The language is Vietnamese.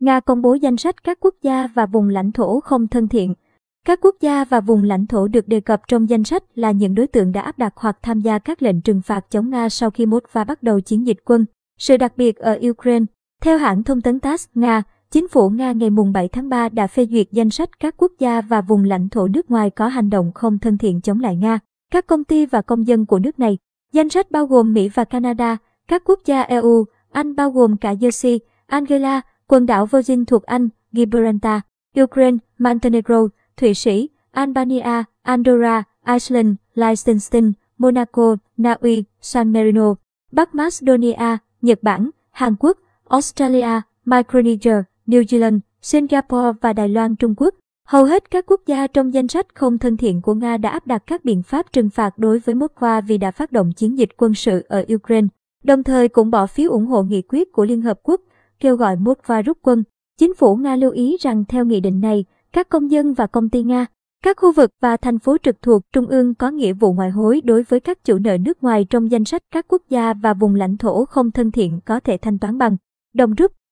Nga công bố danh sách các quốc gia và vùng lãnh thổ không thân thiện. Các quốc gia và vùng lãnh thổ được đề cập trong danh sách là những đối tượng đã áp đặt hoặc tham gia các lệnh trừng phạt chống Nga sau khi moscow bắt đầu chiến dịch quân. Sự đặc biệt ở Ukraine, theo hãng thông tấn TASS, Nga, chính phủ Nga ngày 7 tháng 3 đã phê duyệt danh sách các quốc gia và vùng lãnh thổ nước ngoài có hành động không thân thiện chống lại Nga, các công ty và công dân của nước này. Danh sách bao gồm Mỹ và Canada, các quốc gia EU, Anh bao gồm cả Jersey, Angela, quần đảo Virgin thuộc Anh, Gibraltar, Ukraine, Montenegro, Thụy Sĩ, Albania, Andorra, Iceland, Liechtenstein, Monaco, Na Uy, San Marino, Bắc Macedonia, Nhật Bản, Hàn Quốc, Australia, Micronesia, New Zealand, Singapore và Đài Loan Trung Quốc. Hầu hết các quốc gia trong danh sách không thân thiện của Nga đã áp đặt các biện pháp trừng phạt đối với Moscow vì đã phát động chiến dịch quân sự ở Ukraine, đồng thời cũng bỏ phiếu ủng hộ nghị quyết của Liên Hợp Quốc kêu gọi Moscow rút quân. Chính phủ Nga lưu ý rằng theo nghị định này, các công dân và công ty Nga, các khu vực và thành phố trực thuộc Trung ương có nghĩa vụ ngoại hối đối với các chủ nợ nước ngoài trong danh sách các quốc gia và vùng lãnh thổ không thân thiện có thể thanh toán bằng đồng rút.